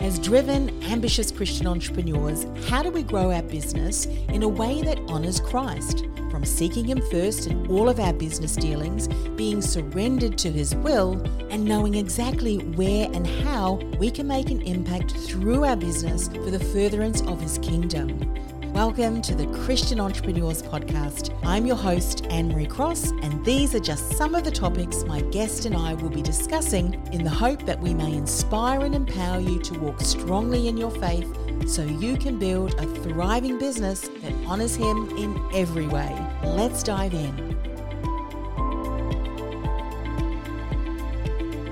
As driven, ambitious Christian entrepreneurs, how do we grow our business in a way that honours Christ? From seeking Him first in all of our business dealings, being surrendered to His will, and knowing exactly where and how we can make an impact through our business for the furtherance of His kingdom. Welcome to the Christian Entrepreneurs Podcast. I'm your host, Annemarie Cross, and these are just some of the topics my guest and I will be discussing in the hope that we may inspire and empower you to walk strongly in your faith so you can build a thriving business that honors Him in every way. Let's dive in.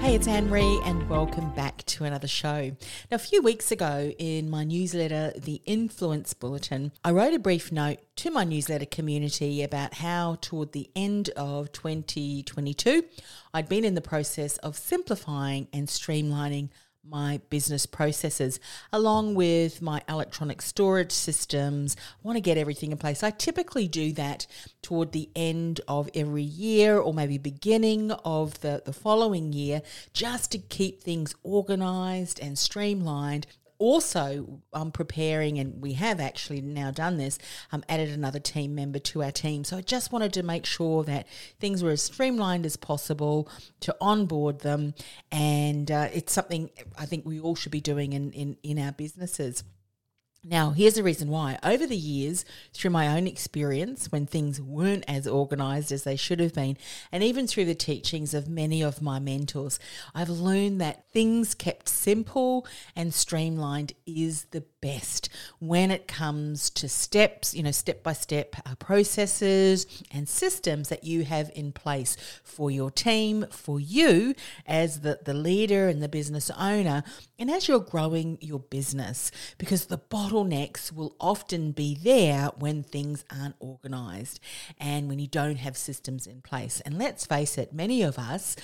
Hey, it's Annemarie, and welcome back to another show. Now, a few weeks ago in my newsletter, The Influence Bulletin, I wrote a brief note to my newsletter community about how, toward the end of 2022, I'd been in the process of simplifying and streamlining my business processes along with my electronic storage systems. I want to get everything in place. I typically do that toward the end of every year or maybe beginning of the, the following year just to keep things organized and streamlined also um, preparing, and we have actually now done this, um, added another team member to our team. So I just wanted to make sure that things were as streamlined as possible to onboard them. And uh, it's something I think we all should be doing in, in, in our businesses. Now, here's the reason why. Over the years, through my own experience, when things weren't as organized as they should have been, and even through the teachings of many of my mentors, I've learned that things kept simple and streamlined is the best when it comes to steps, you know, step by step processes and systems that you have in place for your team, for you as the, the leader and the business owner, and as you're growing your business, because the bottlenecks will often be there when things aren't organized and when you don't have systems in place. And let's face it, many of us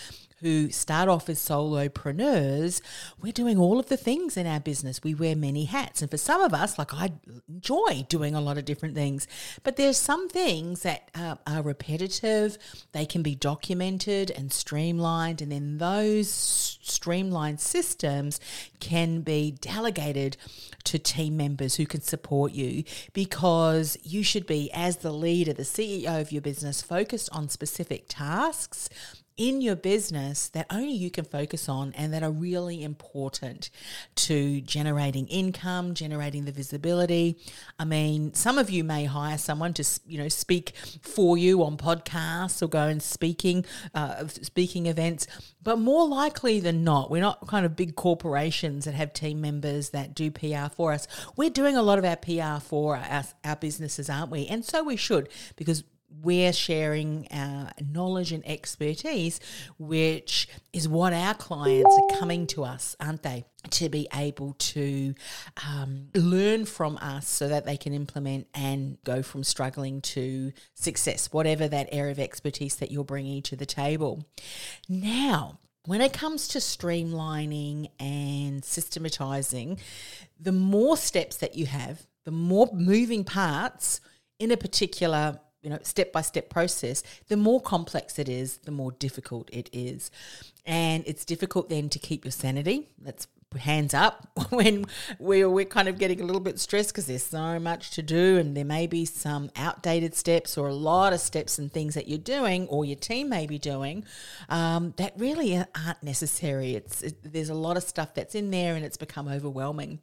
who start off as solopreneurs, we're doing all of the things in our business. We wear many hats. And for some of us, like I enjoy doing a lot of different things, but there's some things that are repetitive, they can be documented and streamlined, and then those streamlined systems can be delegated to team members who can support you because you should be, as the leader, the CEO of your business, focused on specific tasks in your business that only you can focus on and that are really important to generating income, generating the visibility. I mean, some of you may hire someone to, you know, speak for you on podcasts or go and speaking, uh, speaking events, but more likely than not, we're not kind of big corporations that have team members that do PR for us. We're doing a lot of our PR for our, our businesses, aren't we? And so we should because we're sharing our knowledge and expertise, which is what our clients are coming to us, aren't they? To be able to um, learn from us so that they can implement and go from struggling to success, whatever that area of expertise that you're bringing to the table. Now, when it comes to streamlining and systematizing, the more steps that you have, the more moving parts in a particular you know step by step process the more complex it is the more difficult it is. And it's difficult then to keep your sanity. That's hands up when we're, we're kind of getting a little bit stressed because there's so much to do and there may be some outdated steps or a lot of steps and things that you're doing or your team may be doing um, that really aren't necessary. It's it, there's a lot of stuff that's in there and it's become overwhelming.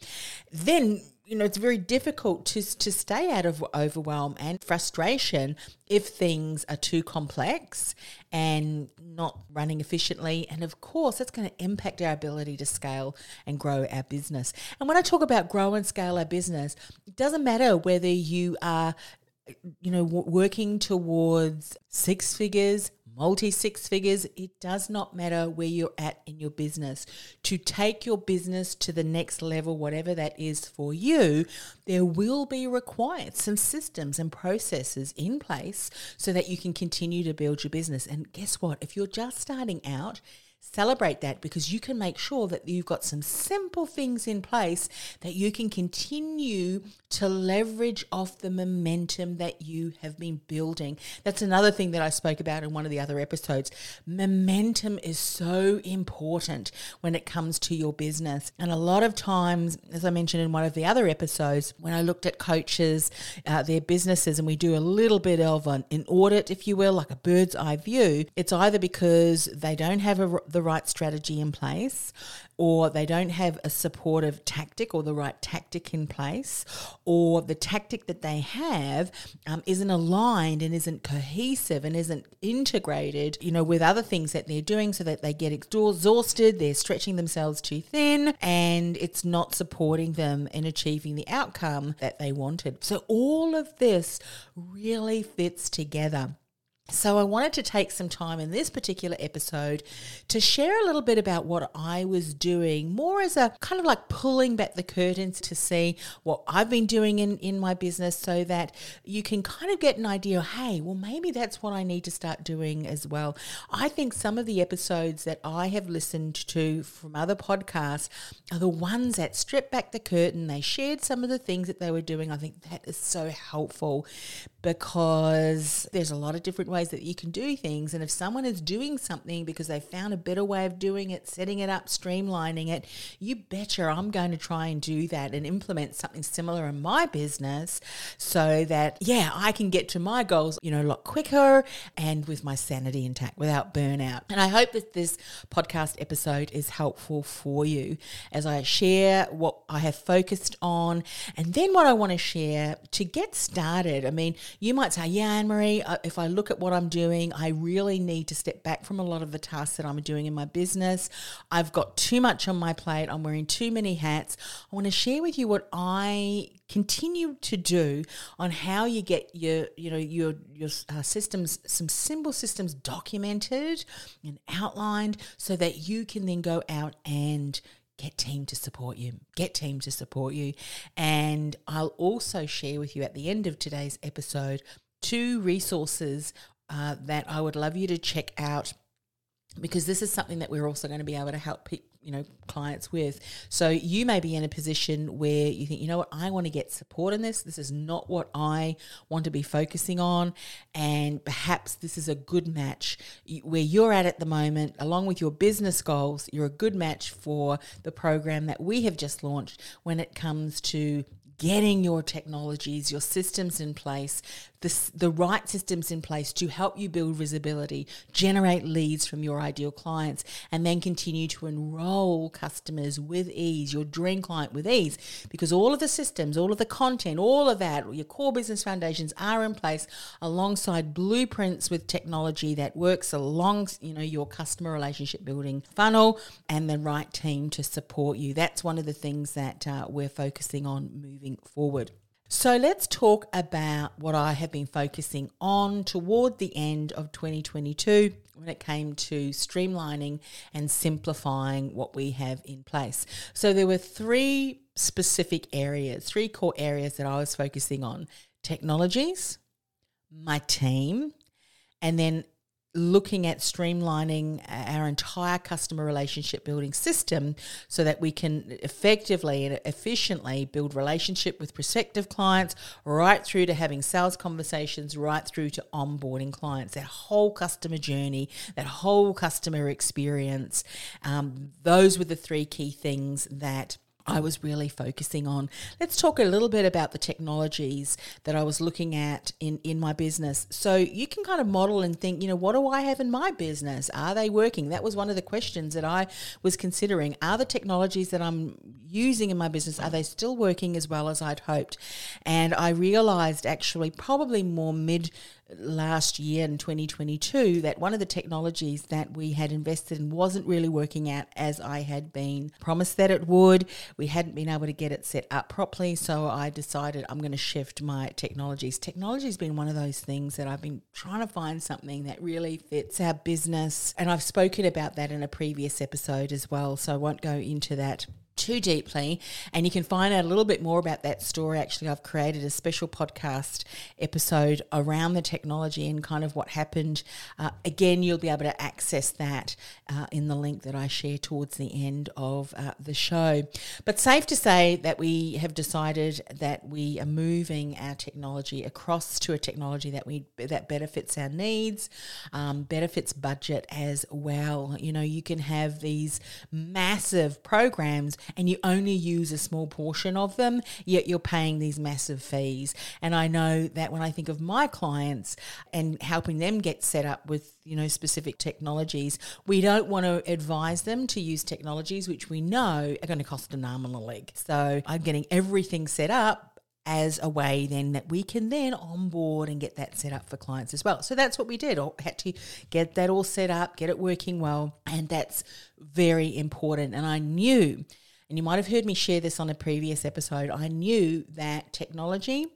Then you know, it's very difficult to, to stay out of overwhelm and frustration if things are too complex and not running efficiently. And of course, that's going to impact our ability to scale and grow our business. And when I talk about grow and scale our business, it doesn't matter whether you are, you know, working towards six figures, multi six figures, it does not matter where you're at in your business. To take your business to the next level, whatever that is for you, there will be required some systems and processes in place so that you can continue to build your business. And guess what? If you're just starting out, celebrate that because you can make sure that you've got some simple things in place that you can continue to leverage off the momentum that you have been building. That's another thing that I spoke about in one of the other episodes. Momentum is so important when it comes to your business. And a lot of times, as I mentioned in one of the other episodes, when I looked at coaches, uh, their businesses, and we do a little bit of an, an audit, if you will, like a bird's eye view, it's either because they don't have a, the right strategy in place, or they don't have a supportive tactic or the right tactic in place, or the tactic that they have um, isn't aligned and isn't cohesive and isn't integrated, you know, with other things that they're doing so that they get exhausted, they're stretching themselves too thin, and it's not supporting them in achieving the outcome that they wanted. So all of this really fits together. So, I wanted to take some time in this particular episode to share a little bit about what I was doing, more as a kind of like pulling back the curtains to see what I've been doing in, in my business so that you can kind of get an idea hey, well, maybe that's what I need to start doing as well. I think some of the episodes that I have listened to from other podcasts are the ones that strip back the curtain. They shared some of the things that they were doing. I think that is so helpful because there's a lot of different ways that you can do things. And if someone is doing something because they found a better way of doing it, setting it up, streamlining it, you betcha I'm going to try and do that and implement something similar in my business so that, yeah, I can get to my goals, you know, a lot quicker and with my sanity intact without burnout. And I hope that this podcast episode is helpful for you as I share what I have focused on and then what I want to share to get started. I mean, you might say, yeah, Annemarie, if I look at what I'm doing, I really need to step back from a lot of the tasks that I'm doing in my business. I've got too much on my plate. I'm wearing too many hats. I want to share with you what I continue to do on how you get your you know your your uh, systems some simple systems documented and outlined so that you can then go out and get team to support you. Get team to support you. And I'll also share with you at the end of today's episode two resources uh, that I would love you to check out because this is something that we're also going to be able to help you know clients with. So you may be in a position where you think you know what? I want to get support in this. This is not what i want to be focusing on. And perhaps this is a good match. Where you're at at the moment along with your business goals you're a good match for the program that we have just launched when it comes to getting your technologies, your systems in place, the, the right systems in place to help you build visibility, generate leads from your ideal clients, and then continue to enroll customers with ease, your dream client with ease, because all of the systems, all of the content, all of that, your core business foundations are in place alongside blueprints with technology that works along, you know, your customer relationship building funnel and the right team to support you. That's one of the things that uh, we're focusing on moving moving forward. So let's talk about what I have been focusing on toward the end of 2022 when it came to streamlining and simplifying what we have in place. So there were three specific areas, three core areas that I was focusing on technologies, my team, and then looking at streamlining our entire customer relationship building system so that we can effectively and efficiently build relationship with prospective clients right through to having sales conversations right through to onboarding clients. That whole customer journey that whole customer experience um, those were the three key things that I was really focusing on. Let's talk a little bit about the technologies that I was looking at in, in my business. So you can kind of model and think, you know, what do I have in my business? Are they working? That was one of the questions that I was considering. Are the technologies that I'm using in my business, are they still working as well as I'd hoped? And I realized actually, probably more mid last year in 2022 that one of the technologies that we had invested in wasn't really working out as I had been promised that it would. We hadn't been able to get it set up properly, so I decided I'm going to shift my technologies. Technology has been one of those things that I've been trying to find something that really fits our business, and I've spoken about that in a previous episode as well, so I won't go into that too deeply. And you can find out a little bit more about that story. Actually, I've created a special podcast episode around the technology and kind of what happened. Uh, again, you'll be able to access that uh, in the link that I share towards the end of uh, the show. But safe to say that we have decided that we are moving our technology across to a technology that we that better fits our needs, um, better fits budget as well. You know, you can have these massive programs and you only use a small portion of them, yet you're paying these massive fees. And I know that when I think of my clients and helping them get set up with, you know, specific technologies, we don't want to advise them to use technologies which we know are going to cost an arm and a leg. So I'm getting everything set up as a way then that we can then onboard and get that set up for clients as well. So that's what we did. I had to get that all set up, get it working well, and that's very important. And I knew and you might have heard me share this on a previous episode, I knew that technology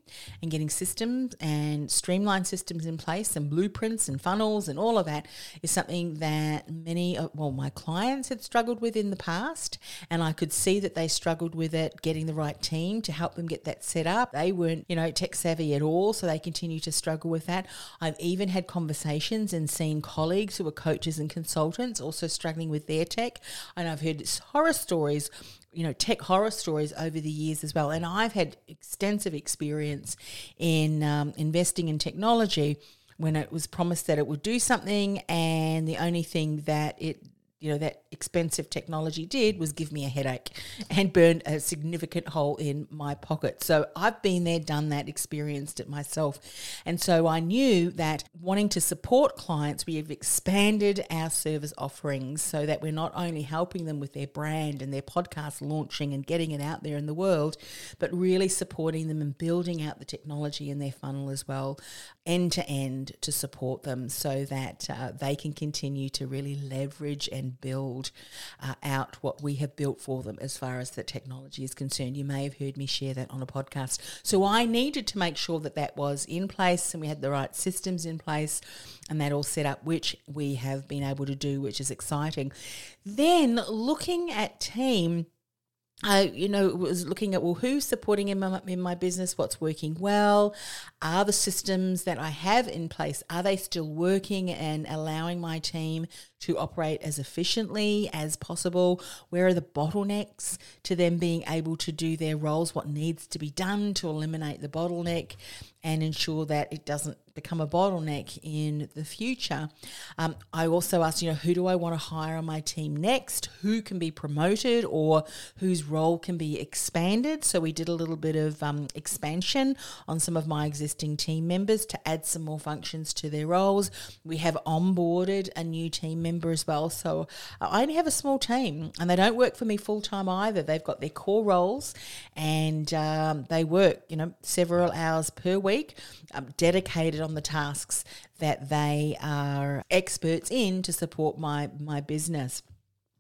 and getting systems and streamlined systems in place and blueprints and funnels and all of that is something that many, well, my clients had struggled with in the past. And I could see that they struggled with it, getting the right team to help them get that set up. They weren't, you know, tech savvy at all. So they continue to struggle with that. I've even had conversations and seen colleagues who are coaches and consultants also struggling with their tech. And I've heard horror stories you know tech horror stories over the years as well. And i've had extensive experience in um, investing in technology when it was promised that it would do something and the only thing that it you know that expensive technology did was give me a headache and burned a significant hole in my pocket. So i've been there done that experienced it myself. And so i knew that wanting to support clients we have expanded our service offerings so that we're not only helping them with their brand and their podcast launching and getting it out there in the world but really supporting them and building out the technology in their funnel as well end to end to support them so that uh, they can continue to really leverage and build uh, out what we have built for them as far as the technology is concerned. You may have heard me share that on a podcast. So I needed to make sure that that was in place and we had the right systems in place and that all set up, which we have been able to do, which is exciting. Then looking at team I, you know, was looking at well, who's supporting in my, in my business? What's working well? Are the systems that I have in place are they still working and allowing my team to operate as efficiently as possible? Where are the bottlenecks to them being able to do their roles? What needs to be done to eliminate the bottleneck and ensure that it doesn't become a bottleneck in the future. Um, I also asked, you know, who do I want to hire on my team next? Who can be promoted or whose role can be expanded? So we did a little bit of um, expansion on some of my existing team members to add some more functions to their roles. We have onboarded a new team member as well. So I only have a small team and they don't work for me full time either. They've got their core roles and um, they work, you know, several hours per week, um, dedicated on the tasks that they are experts in to support my my business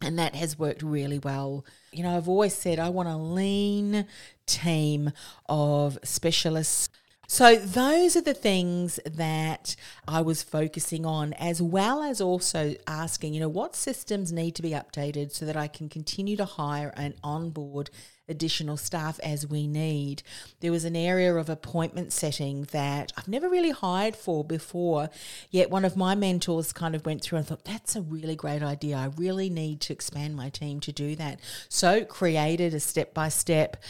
and that has worked really well. You know, I've always said I want a lean team of specialists. So, those are the things that I was focusing on, as well as also asking, you know, what systems need to be updated so that I can continue to hire and onboard additional staff as we need. There was an area of appointment setting that I've never really hired for before, yet one of my mentors kind of went through and thought, that's a really great idea. I really need to expand my team to do that. So created a step by step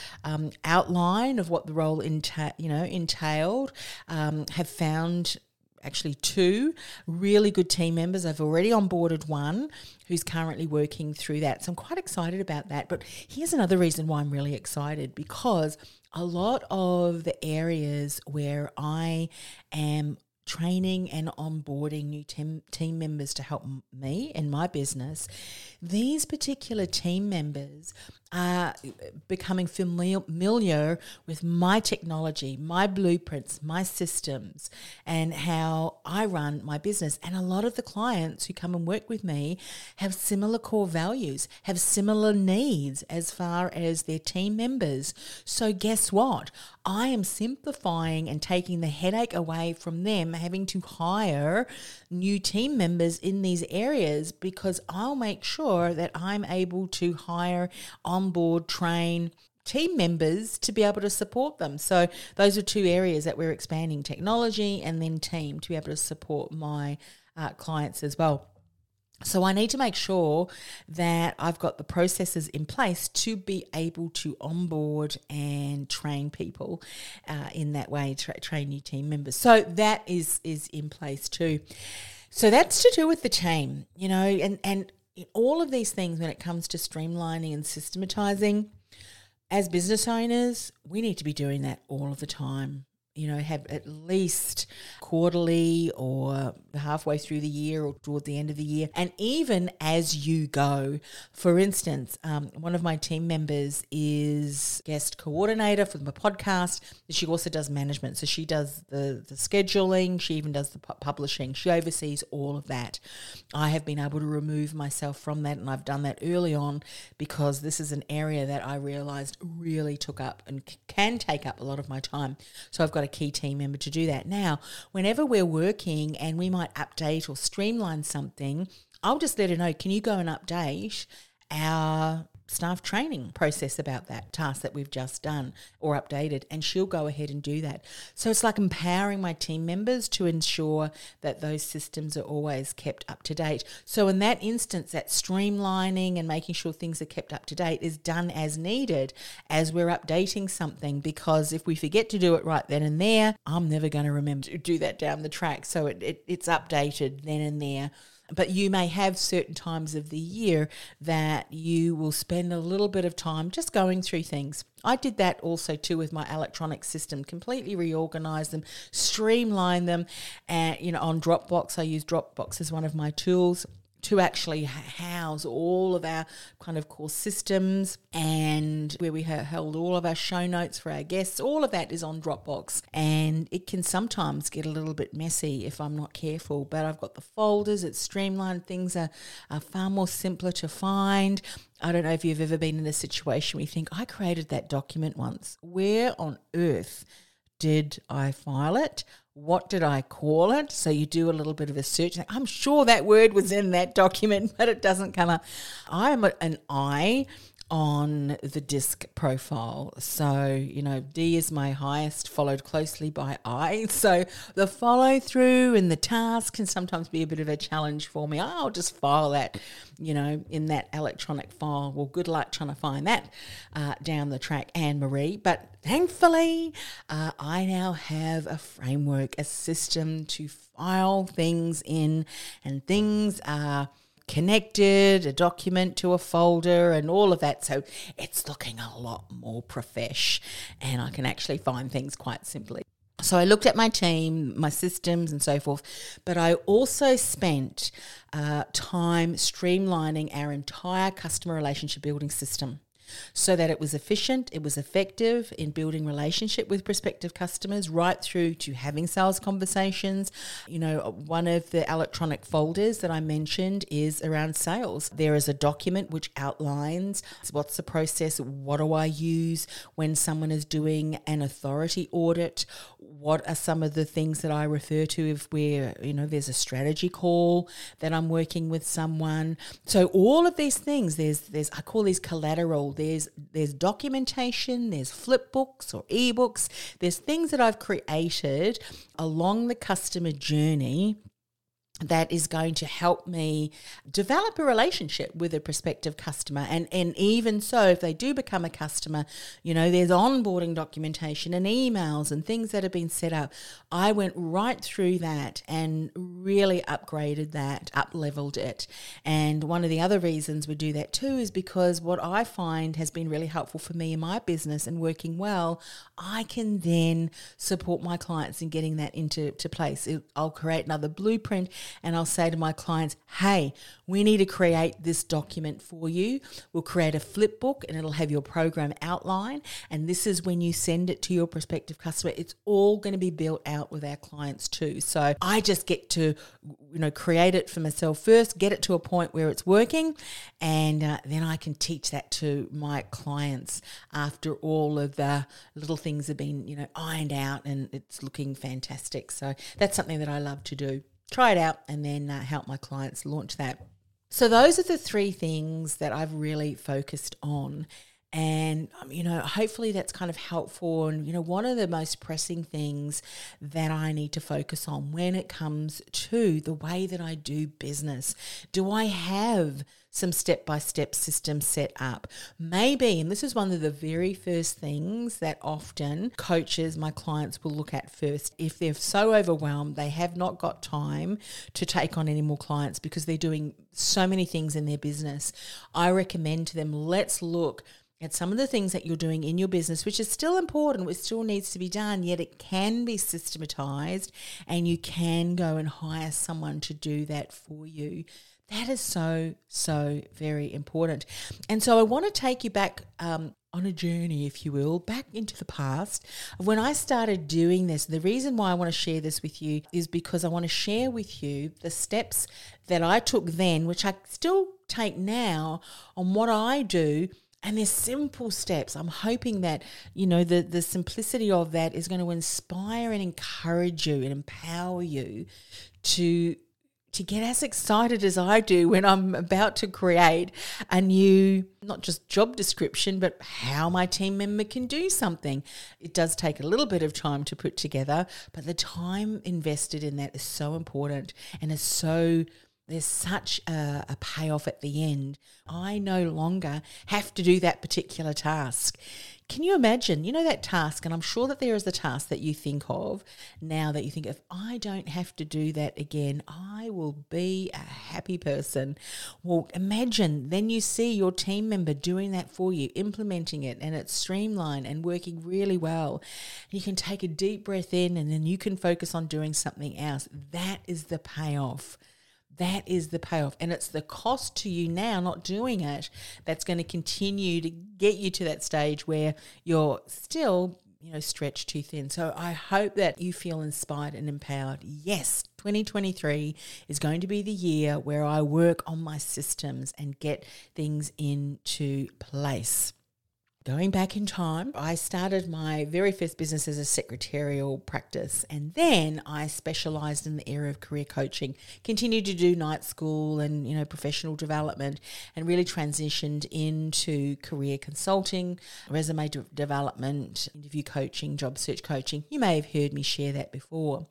outline of what the role enta- you know entailed. Um, have found actually two really good team members. I've already onboarded one who's currently working through that. So I'm quite excited about that. But here's another reason why I'm really excited because a lot of the areas where I am training and onboarding new team, team members to help me and my business, these particular team members are becoming familiar with my technology, my blueprints, my systems, and how I run my business. And a lot of the clients who come and work with me have similar core values, have similar needs as far as their team members. So, guess what? I am simplifying and taking the headache away from them having to hire new team members in these areas because I'll make sure that I'm able to hire, onboard, train, team members to be able to support them. So those are two areas that we're expanding technology and then team to be able to support my uh, clients as well. So I need to make sure that I've got the processes in place to be able to onboard and train people uh, in that way, tra- train new team members. So that is is in place too. So that's to do with the team, you know, and and all of these things when it comes to streamlining and systematizing. As business owners, we need to be doing that all of the time you know, have at least quarterly or halfway through the year or toward the end of the year, and even as you go. For instance, um, one of my team members is guest coordinator for the podcast. She also does management, so she does the the scheduling. She even does the publishing. She oversees all of that. I have been able to remove myself from that, and I've done that early on because this is an area that I realized really took up and can take up a lot of my time. So I've got a key team member to do that. Now, whenever we're working and we might update or streamline something, I'll just let her know, can you go and update our staff training process about that task that we've just done or updated, and she'll go ahead and do that. So it's like empowering my team members to ensure that those systems are always kept up to date. So in that instance, that streamlining and making sure things are kept up to date is done as needed as we're updating something because if we forget to do it right then and there, I'm never going to remember to do that down the track. So it, it, it's updated then and there but you may have certain times of the year that you will spend a little bit of time just going through things. I did that also too with my electronic system, completely reorganize them, streamline them. And, you know, on Dropbox, I use Dropbox as one of my tools to actually house all of our kind of core systems and where we held all of our show notes for our guests. All of that is on Dropbox, and it can sometimes get a little bit messy if I'm not careful. But I've got the folders; it's streamlined. Things are, are far more simpler to find. I don't know if you've ever been in a situation where you think, I created that document once. Where on earth did I file it? what did I call it? So you do a little bit of a search. I'm sure that word was in that document, but it doesn't come up. I'm an I on the DISC profile. So, you know, D is my highest, followed closely by I. So the follow through and the task can sometimes be a bit of a challenge for me. I'll just file that, you know, in that electronic file. Well, good luck trying to find that uh, down the track, Annemarie. But thankfully, uh, I now have a framework, a system to file things in, and things are connected, a document to a folder, and all of that. So it's looking a lot more profesh, and I can actually find things quite simply. So I looked at my team, my systems, and so forth, but I also spent uh, time streamlining our entire customer relationship building system so that it was efficient, it was effective in building relationship with prospective customers, right through to having sales conversations. You know, one of the electronic folders that I mentioned is around sales. There is a document which outlines what's the process, what do I use when someone is doing an authority audit, what are some of the things that I refer to if we're, you know, there's a strategy call that I'm working with someone. So all of these things, there's there's I call these collateral there's there's documentation, there's flip books or ebooks, there's things that I've created along the customer journey that is going to help me develop a relationship with a prospective customer. And and even so if they do become a customer you know there's onboarding documentation and emails and things that have been set up. I went right through that and really upgraded that up leveled it. And one of the other reasons we do that too is because what i find has been really helpful for me in my business and working well i can then support my clients in getting that into to place. I'll create another blueprint and I'll say to my clients, hey, we need to create this document for you. We'll create a flip book and it'll have your program outline. And this is when you send it to your prospective customer. It's all going to be built out with our clients too. So I just get to, you know, create it for myself first, get it to a point where it's working, and uh, then I can teach that to my clients after all of the little things have been, you know, ironed out and it's looking fantastic. So that's something that I love to do try it out and then uh, help my clients launch that. So, those are the three things that I've really focused on. And, um, you know, hopefully that's kind of helpful. And, you know, one of the most pressing things that I need to focus on when it comes to the way that I do business, do I have some step by step system set up. Maybe, and this is one of the very first things that often coaches, my clients will look at first. If they're so overwhelmed, they have not got time to take on any more clients because they're doing so many things in their business, I recommend to them let's look at some of the things that you're doing in your business, which is still important, which still needs to be done, yet it can be systematized and you can go and hire someone to do that for you. That is so, so very important. And so I want to take you back um, on a journey, if you will, back into the past. When I started doing this, the reason why I want to share this with you is because I want to share with you the steps that I took then, which I still take now on what I do and there's simple steps. I'm hoping that, you know, the, the simplicity of that is going to inspire and encourage you and empower you to to get as excited as I do when I'm about to create a new, not just job description, but how my team member can do something. It does take a little bit of time to put together, but the time invested in that is so important and is so there's such a, a, payoff at the end. I no longer have to do that particular task. Can you imagine, you know, that task? And I'm sure that there is a task that you think of now that you think, if I don't have to do that again, I will be a happy person. Well, imagine then you see your team member doing that for you, implementing it, and it's streamlined and working really well. You can take a deep breath in and then you can focus on doing something else. That is the payoff. That is the payoff. And it's the cost to you now not doing it that's going to continue to get you to that stage where you're still, you know, stretched too thin. So I hope that you feel inspired and empowered. Yes, 2023 is going to be the year where I work on my systems and get things into place. Going back in time, I started my very first business as a secretarial practice, and then I specialized in the area of career coaching, continued to do night school and you know professional development, and really transitioned into career consulting, resume de- development, interview coaching, job search coaching. You may have heard me share that before.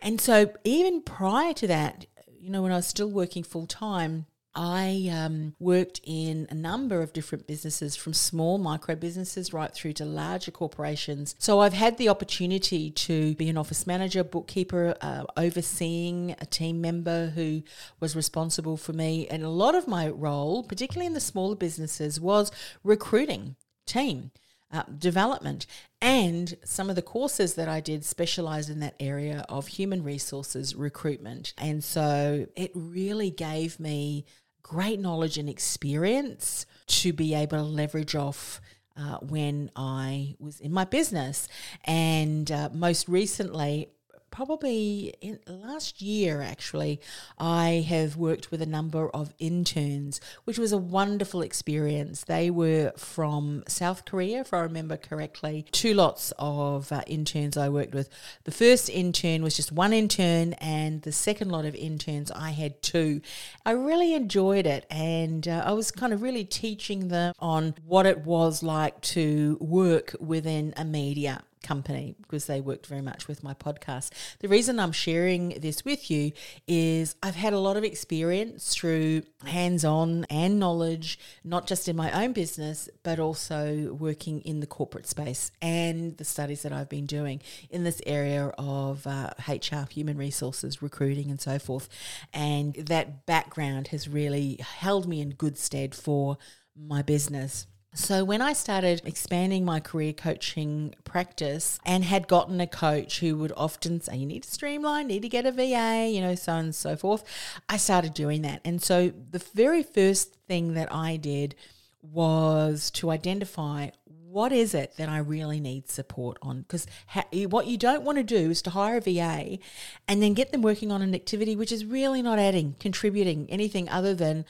And so, even prior to that, you know, when I was still working full time, I um, worked in a number of different businesses, from small micro businesses right through to larger corporations. So I've had the opportunity to be an office manager, bookkeeper, uh, overseeing a team member who was responsible for me. And a lot of my role, particularly in the smaller businesses, was recruiting team. Uh, development and some of the courses that I did specialized in that area of human resources recruitment. And so it really gave me great knowledge and experience to be able to leverage off uh, when I was in my business. And uh, most recently, probably in last year actually i have worked with a number of interns which was a wonderful experience. They were from south korea if i remember correctly. Two lots of uh, interns i worked with. The first intern was just one intern and the second lot of interns i had two. I really enjoyed it and uh, i was kind of really teaching them on what it was like to work within a media company because they worked very much with my podcast. The reason I'm sharing this with you is I've had a lot of experience through hands on and knowledge, not just in my own business, but also working in the corporate space and the studies that I've been doing in this area of uh, HR, human resources, recruiting, and so forth. And that background has really held me in good stead for my business. So, when I started expanding my career coaching practice and had gotten a coach who would often say, You need to streamline, need to get a VA, you know, so on and so forth, I started doing that. And so, the very first thing that I did was to identify what is it that I really need support on? Because ha- what you don't want to do is to hire a VA and then get them working on an activity which is really not adding, contributing anything other than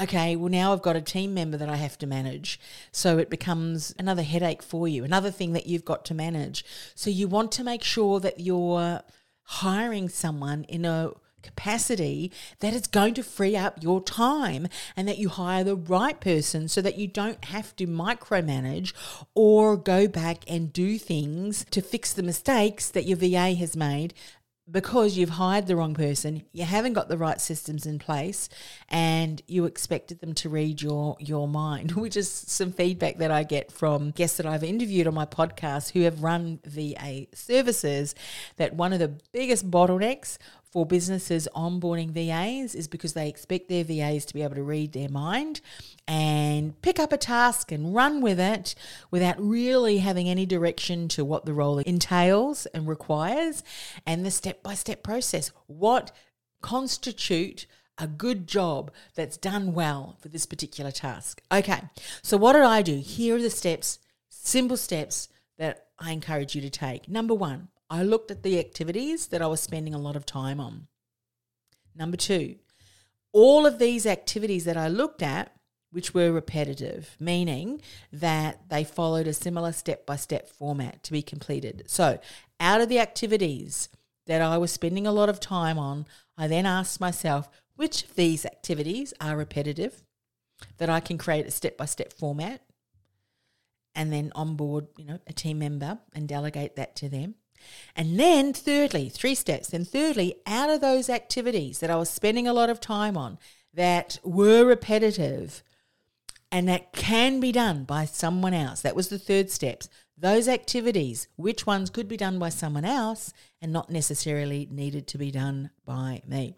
okay, well, now I've got a team member that I have to manage. So it becomes another headache for you, another thing that you've got to manage. So you want to make sure that you're hiring someone in a capacity that is going to free up your time and that you hire the right person so that you don't have to micromanage or go back and do things to fix the mistakes that your VA has made because you've hired the wrong person, you haven't got the right systems in place, and you expected them to read your your mind, which is some feedback that I get from guests that I've interviewed on my podcast who have run VA services. That one of the biggest bottlenecks for businesses onboarding VAs is because they expect their VAs to be able to read their mind and pick up a task and run with it without really having any direction to what the role entails and requires and the step by step process. What constitute a good job that's done well for this particular task. Okay, so what did I do? Here are the steps, simple steps that I encourage you to take. Number one, I looked at the activities that I was spending a lot of time on. Number two, all of these activities that I looked at, which were repetitive, meaning that they followed a similar step by step format to be completed. So, out of the activities that I was spending a lot of time on, I then asked myself, which of these activities are repetitive that I can create a step by step format and then onboard, you know, a team member and delegate that to them? And then, thirdly, three steps. Then, thirdly, out of those activities that I was spending a lot of time on that were repetitive and that can be done by someone else, that was the third step. Those activities, which ones could be done by someone else and not necessarily needed to be done by me.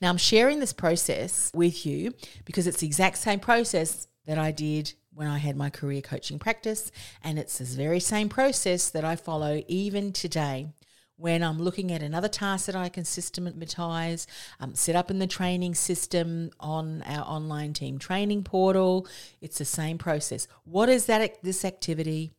Now, I'm sharing this process with you because it's the exact same process that I did when I had my career coaching practice. And it's this very same process that I follow even today when I'm looking at another task that I can systematize, um, set up in the training system on our online team training portal. It's the same process. What is that this activity?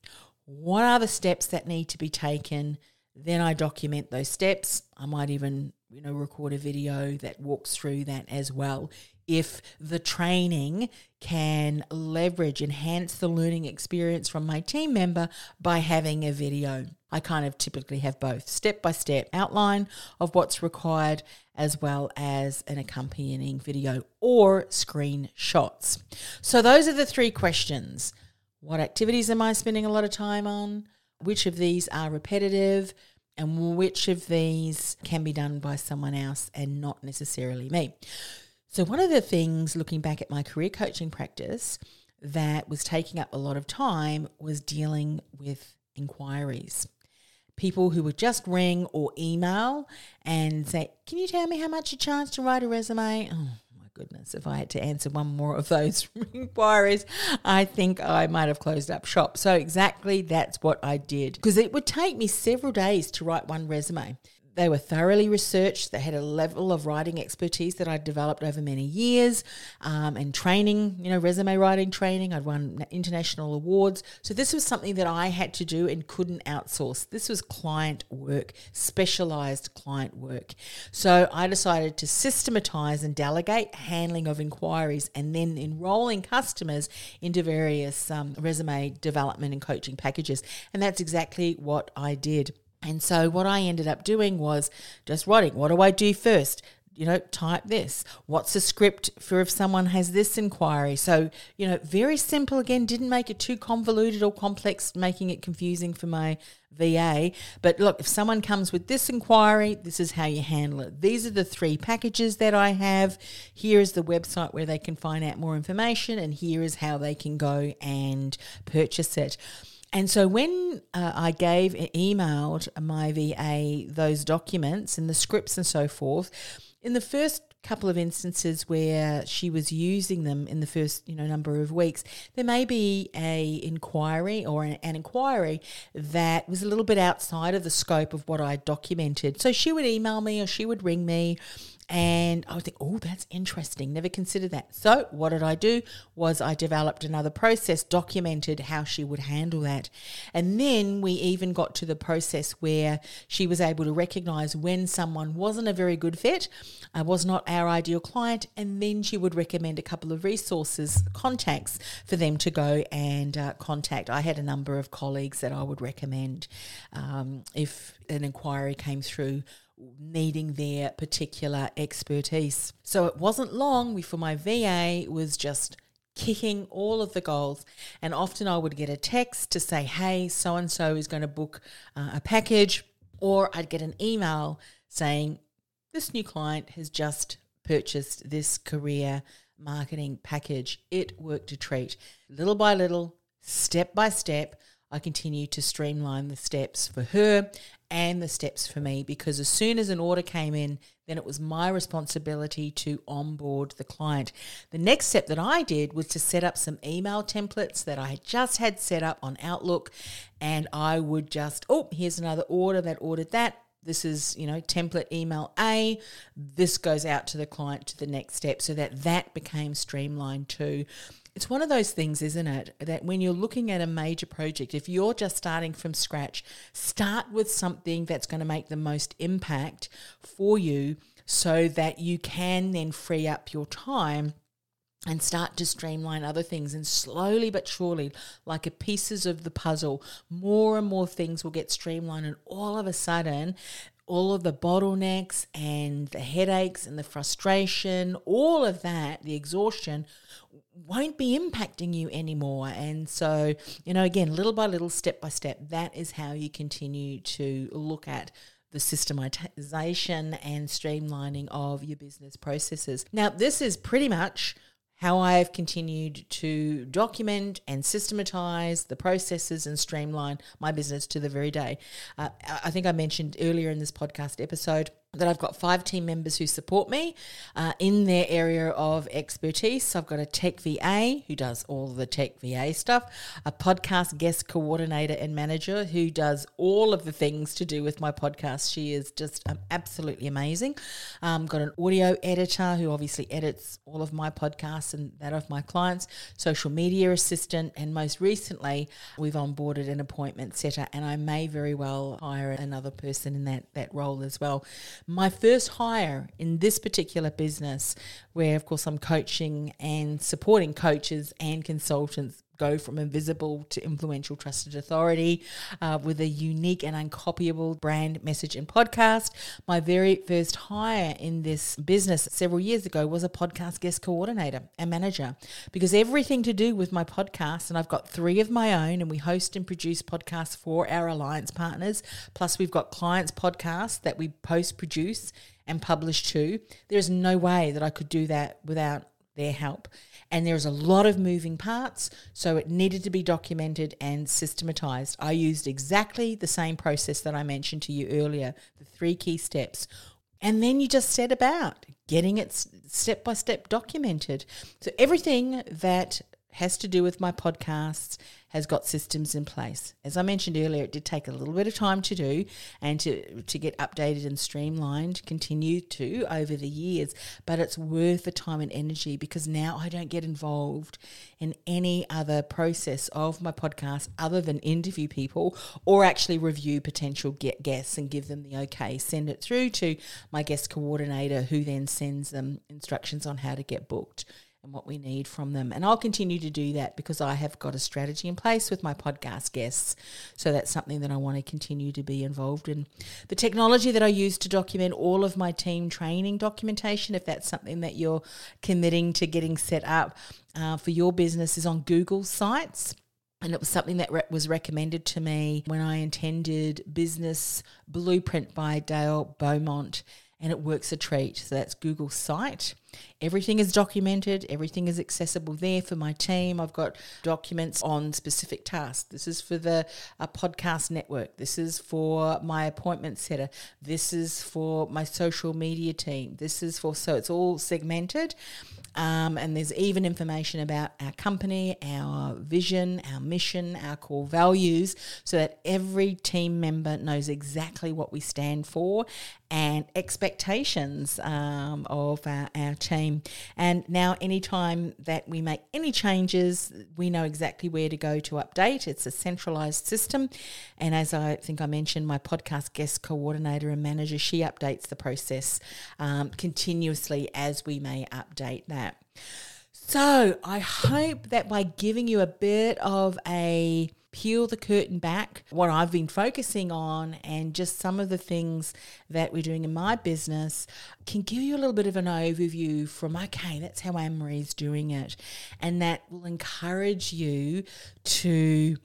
What are the steps that need to be taken? Then I document those steps. I might even, you know, record a video that walks through that as well if the training can leverage, enhance the learning experience from my team member by having a video. I kind of typically have both step by step outline of what's required as well as an accompanying video or screenshots. So, those are the three questions. What activities am I spending a lot of time on? Which of these are repetitive? And which of these can be done by someone else and not necessarily me? So, one of the things looking back at my career coaching practice that was taking up a lot of time was dealing with inquiries. People who would just ring or email and say, Can you tell me how much you charge to write a resume? Oh, goodness, if I had to answer one more of those inquiries, I think I might have closed up shop. So, exactly that's what I did because it would take me several days to write one resume. They were thoroughly researched. They had a level of writing expertise that I'd developed over many years um, and training, you know, resume writing training. I'd won international awards. So this was something that I had to do and couldn't outsource. This was client work, specialized client work. So I decided to systematize and delegate handling of inquiries and then enrolling customers into various um, resume development and coaching packages. And that's exactly what I did. And so what I ended up doing was just writing, what do I do first? you know, type this. What's the script for if someone has this inquiry? So, you know, very simple again, didn't make it too convoluted or complex, making it confusing for my VA. But look, if someone comes with this inquiry, this is how you handle it. These are the three packages that I have. Here is the website where they can find out more information, and here is how they can go and purchase it. And so when uh, I gave emailed my VA those documents and the scripts and so forth, in the first couple of instances where she was using them in the first you know number of weeks there may be a inquiry or an, an, inquiry that was a little bit outside of the scope of what I documented. So she would email me or she would ring me and I would think, oh, that's interesting. Never considered that. So what did I do? Was I developed another process, documented how she would handle that. And then we even got to the process where she was able to recognize when someone wasn't a very good fit, uh, was not our ideal client, and then she would recommend a couple of resources, contacts for them to go and uh, contact. I had a number of colleagues that I would recommend um, if an inquiry came through needing their particular expertise. So it wasn't long before my VA was just kicking all of the goals. And often I would get a text to say, hey, so and so is going to book uh, a package, or I'd get an email saying, this new client has just purchased this career marketing package. It worked a treat. Little by little, step by step, I continue to streamline the steps for her and the steps for me because as soon as an order came in, then it was my responsibility to onboard the client. The next step that I did was to set up some email templates that I just had set up on Outlook, and I would just, oh, here's another order that ordered that. This is, you know, template email A. This goes out to the client to the next step so that that became streamlined too it's one of those things, isn't it? That when you're looking at a major project, if you're just starting from scratch, start with something that's going to make the most impact for you so that you can then free up your time and start to streamline other things and slowly but surely like a pieces of the puzzle more and more things will get streamlined and all of a sudden all of the bottlenecks and the headaches and the frustration all of that the exhaustion won't be impacting you anymore. And so, you know, again, little by little, step by step, that is how you continue to look at the systematization and streamlining of your business processes. Now, this is pretty much how I've continued to document and systematize the processes and streamline my business to the very day. Uh, I think I mentioned earlier in this podcast episode that I've got five team members who support me uh, in their area of expertise. So I've got a tech VA who does all the tech VA stuff, a podcast guest coordinator and manager who does all of the things to do with my podcast. She is just um, absolutely amazing. Um, got an audio editor who obviously edits all of my podcasts and that of my clients, social media assistant, and most recently we've onboarded an appointment setter, and I may very well hire another person in that that role as well my first hire in this particular business, where of course I'm coaching and supporting coaches and consultants go from invisible to influential trusted authority uh, with a unique and uncopyable brand message and podcast. My very first hire in this business several years ago was a podcast guest coordinator and manager because everything to do with my podcast, and I've got three of my own, and we host and produce podcasts for our alliance partners. Plus, we've got clients' podcasts that we post produce and publish too. There's no way that I could do that without their help. And there's a lot of moving parts, so it needed to be documented and systematized. I used exactly the same process that I mentioned to you earlier, the three key steps. And then you just set about getting it step by step documented. So everything that has to do with my podcasts has got systems in place. As I mentioned earlier, it did take a little bit of time to do and to, to get updated and streamlined, continue to over the years, but it's worth the time and energy because now I don't get involved in any other process of my podcast other than interview people or actually review potential get guests and give them the okay, send it through to my guest coordinator who then sends them instructions on how to get booked and what we need from them. And I'll continue to do that because I have got a strategy in place with my podcast guests. So that's something that I want to continue to be involved in. The technology that I use to document all of my team training documentation, if that's something that you're committing to getting set up uh, for your business, is on Google Sites. And it was something that re- was recommended to me when I attended Business Blueprint by Dale Beaumont and it works a treat. So that's Google Site. Everything is documented, everything is accessible there for my team. I've got documents on specific tasks. This is for the uh, podcast network. This is for my appointment setter. This is for my social media team. This is for, so it's all segmented. Um, and there's even information about our company, our vision, our mission, our core values, so that every team member knows exactly what we stand for and expectations um, of our, our team. And now, anytime that we make any changes, we know exactly where to go to update. It's a centralized system. And as I think I mentioned, my podcast guest coordinator and manager, she updates the process um, continuously as we may update that. So I hope that by giving you a bit of a peel the curtain back, what I've been focusing on, and just some of the things that we're doing in my business can give you a little bit of an overview from, okay, that's how Annemarie's doing it. And that will encourage you to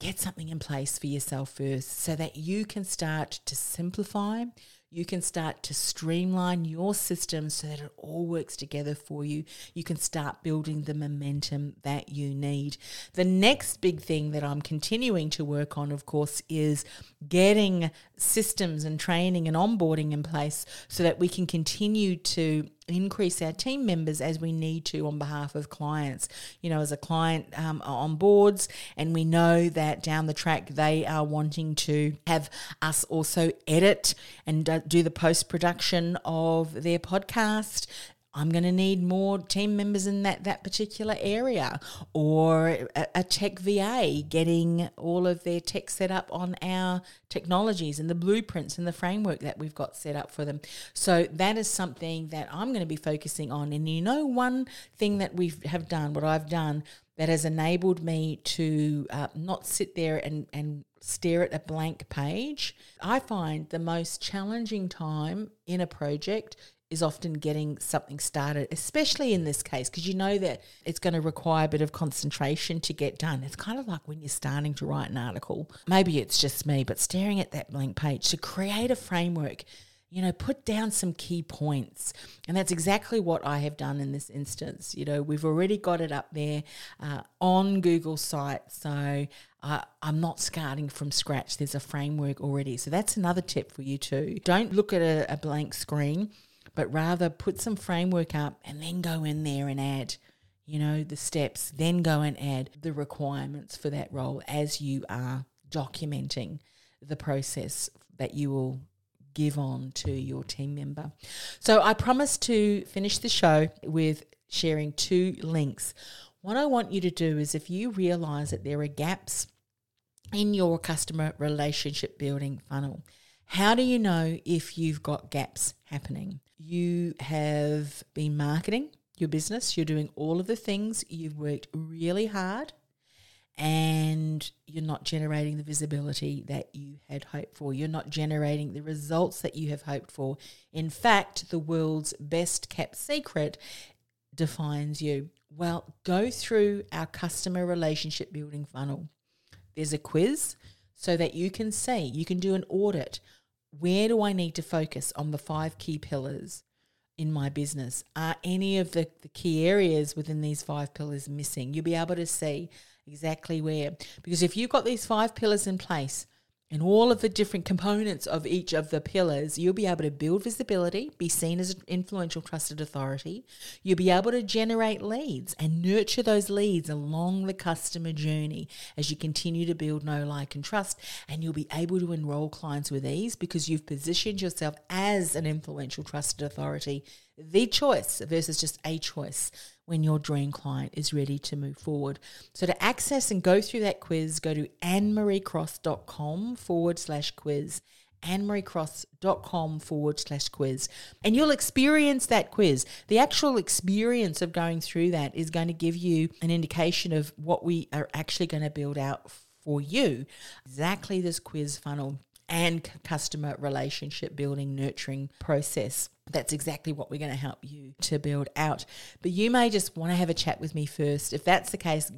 get something in place for yourself first so that you can start to simplify you can start to streamline your system so that it all works together for you. You can start building the momentum that you need. The next big thing that I'm continuing to work on, of course, is getting systems and training and onboarding in place so that we can continue to increase our team members as we need to on behalf of clients. You know, as a client um, on boards, and we know that down the track they are wanting to have us also edit and do the post production of their podcast. I'm going to need more team members in that that particular area, or a, a, tech VA getting all of their tech set up on our technologies and the blueprints and the framework that we've got set up for them. So that is something that I'm going to be focusing on. And you know, one thing that we have done, what I've done, that has enabled me to uh, not sit there and and stare at a blank page. I find the most challenging time in a project is often getting something started, especially in this case, because you know that it's going to require a bit of concentration to get done. It's kind of like when you're starting to write an article. Maybe it's just me, but staring at that blank page to create a framework, you know, put down some key points. And that's exactly what I have done in this instance. You know, we've already got it up there uh, on Google site. So uh, I'm not starting from scratch. There's a framework already. So that's another tip for you too. Don't look at a, a blank screen but rather put some framework up and then go in there and add you know the steps then go and add the requirements for that role as you are documenting the process that you will give on to your team member so i promise to finish the show with sharing two links what i want you to do is if you realize that there are gaps in your customer relationship building funnel how do you know if you've got gaps happening? You have been marketing your business, you're doing all of the things, you've worked really hard, and you're not generating the visibility that you had hoped for. You're not generating the results that you have hoped for. In fact, the world's best kept secret defines you. Well, go through our customer relationship building funnel. There's a quiz so that you can see, you can do an audit where do I need to focus on the five key pillars in my business? Are any of the, the key areas within these five pillars missing? You'll be able to see exactly where. Because if you've got these five pillars in place, and all of the different components of each of the pillars, you'll be able to build visibility, be seen as an influential, trusted authority. You'll be able to generate leads and nurture those leads along the customer journey as you continue to build know, like, and trust. And you'll be able to enroll clients with ease because you've positioned yourself as an influential, trusted authority, the choice versus just a choice when your dream client is ready to move forward. So to access and go through that quiz, go to annemariecross.com forward slash quiz annemariecross.com forward slash quiz. And you'll experience that quiz. The actual experience of going through that is going to give you an indication of what we are actually going to build out for you. Exactly this quiz funnel and customer relationship building, nurturing process. That's exactly what we're going to help you to build out. But you may just want to have a chat with me first. If that's the case,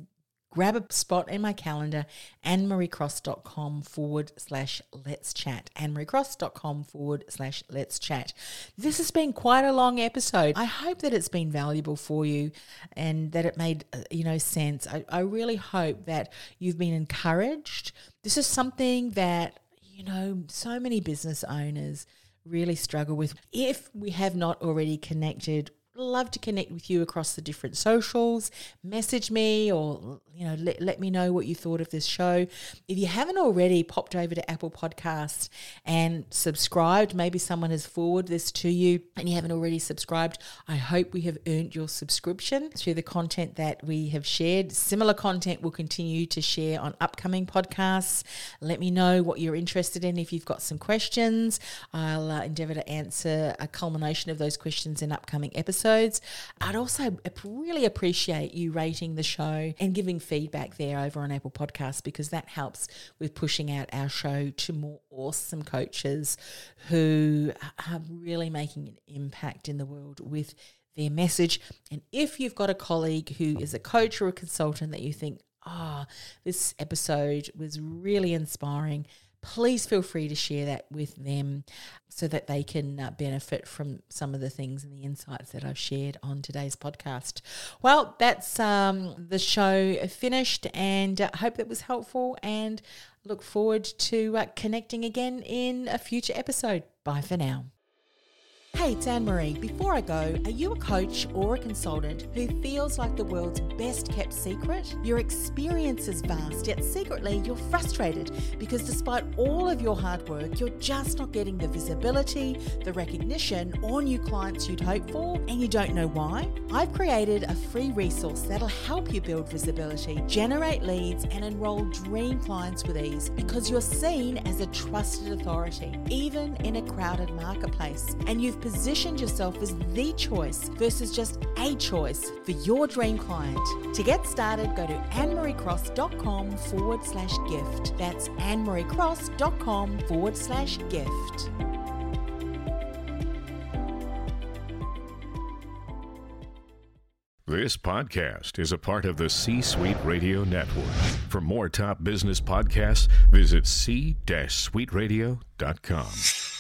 grab a spot in my calendar, annemariecross.com forward slash let's chat. annemariecross.com forward slash let's chat. This has been quite a long episode. I hope that it's been valuable for you and that it made, uh, you know, sense. I, I really hope that you've been encouraged. This is something that you know, so many business owners really struggle with. If we have not already connected, love to connect with you across the different socials. Message me or you know let, let me know what you thought of this show. If you haven't already popped over to Apple Podcast and subscribed, maybe someone has forwarded this to you and you haven't already subscribed, I hope we have earned your subscription through the content that we have shared. Similar content we'll continue to share on upcoming podcasts. Let me know what you're interested in if you've got some questions. I'll uh, endeavor to answer a culmination of those questions in upcoming episodes episodes. I'd also really appreciate you rating the show and giving feedback there over on Apple Podcasts because that helps with pushing out our show to more awesome coaches who are really making an impact in the world with their message. And if you've got a colleague who is a coach or a consultant that you think, ah, oh, this episode was really inspiring, please feel free to share that with them so that they can uh, benefit from some of the things and the insights that I've shared on today's podcast. Well, that's um, the show finished, and uh, hope that was helpful. And look forward to uh, connecting again in a future episode. Bye for now. Hey, it's Annemarie. Before I go, are you a coach or a consultant who feels like the world's best kept secret? Your experience is vast, yet secretly you're frustrated because despite all of your hard work, you're just not getting the visibility, the recognition, or new clients you'd hope for, and you don't know why? I've created a free resource that'll help you build visibility, generate leads, and enroll dream clients with ease because you're seen as a trusted authority, even in a crowded marketplace. And you've positioned yourself as the choice versus just a choice for your dream client. To get started, go to annemariecross.com forward slash gift. That's annemariecross.com forward slash gift. This podcast is a part of the C Suite Radio Network. For more top business podcasts, visit c-suiteradio.com.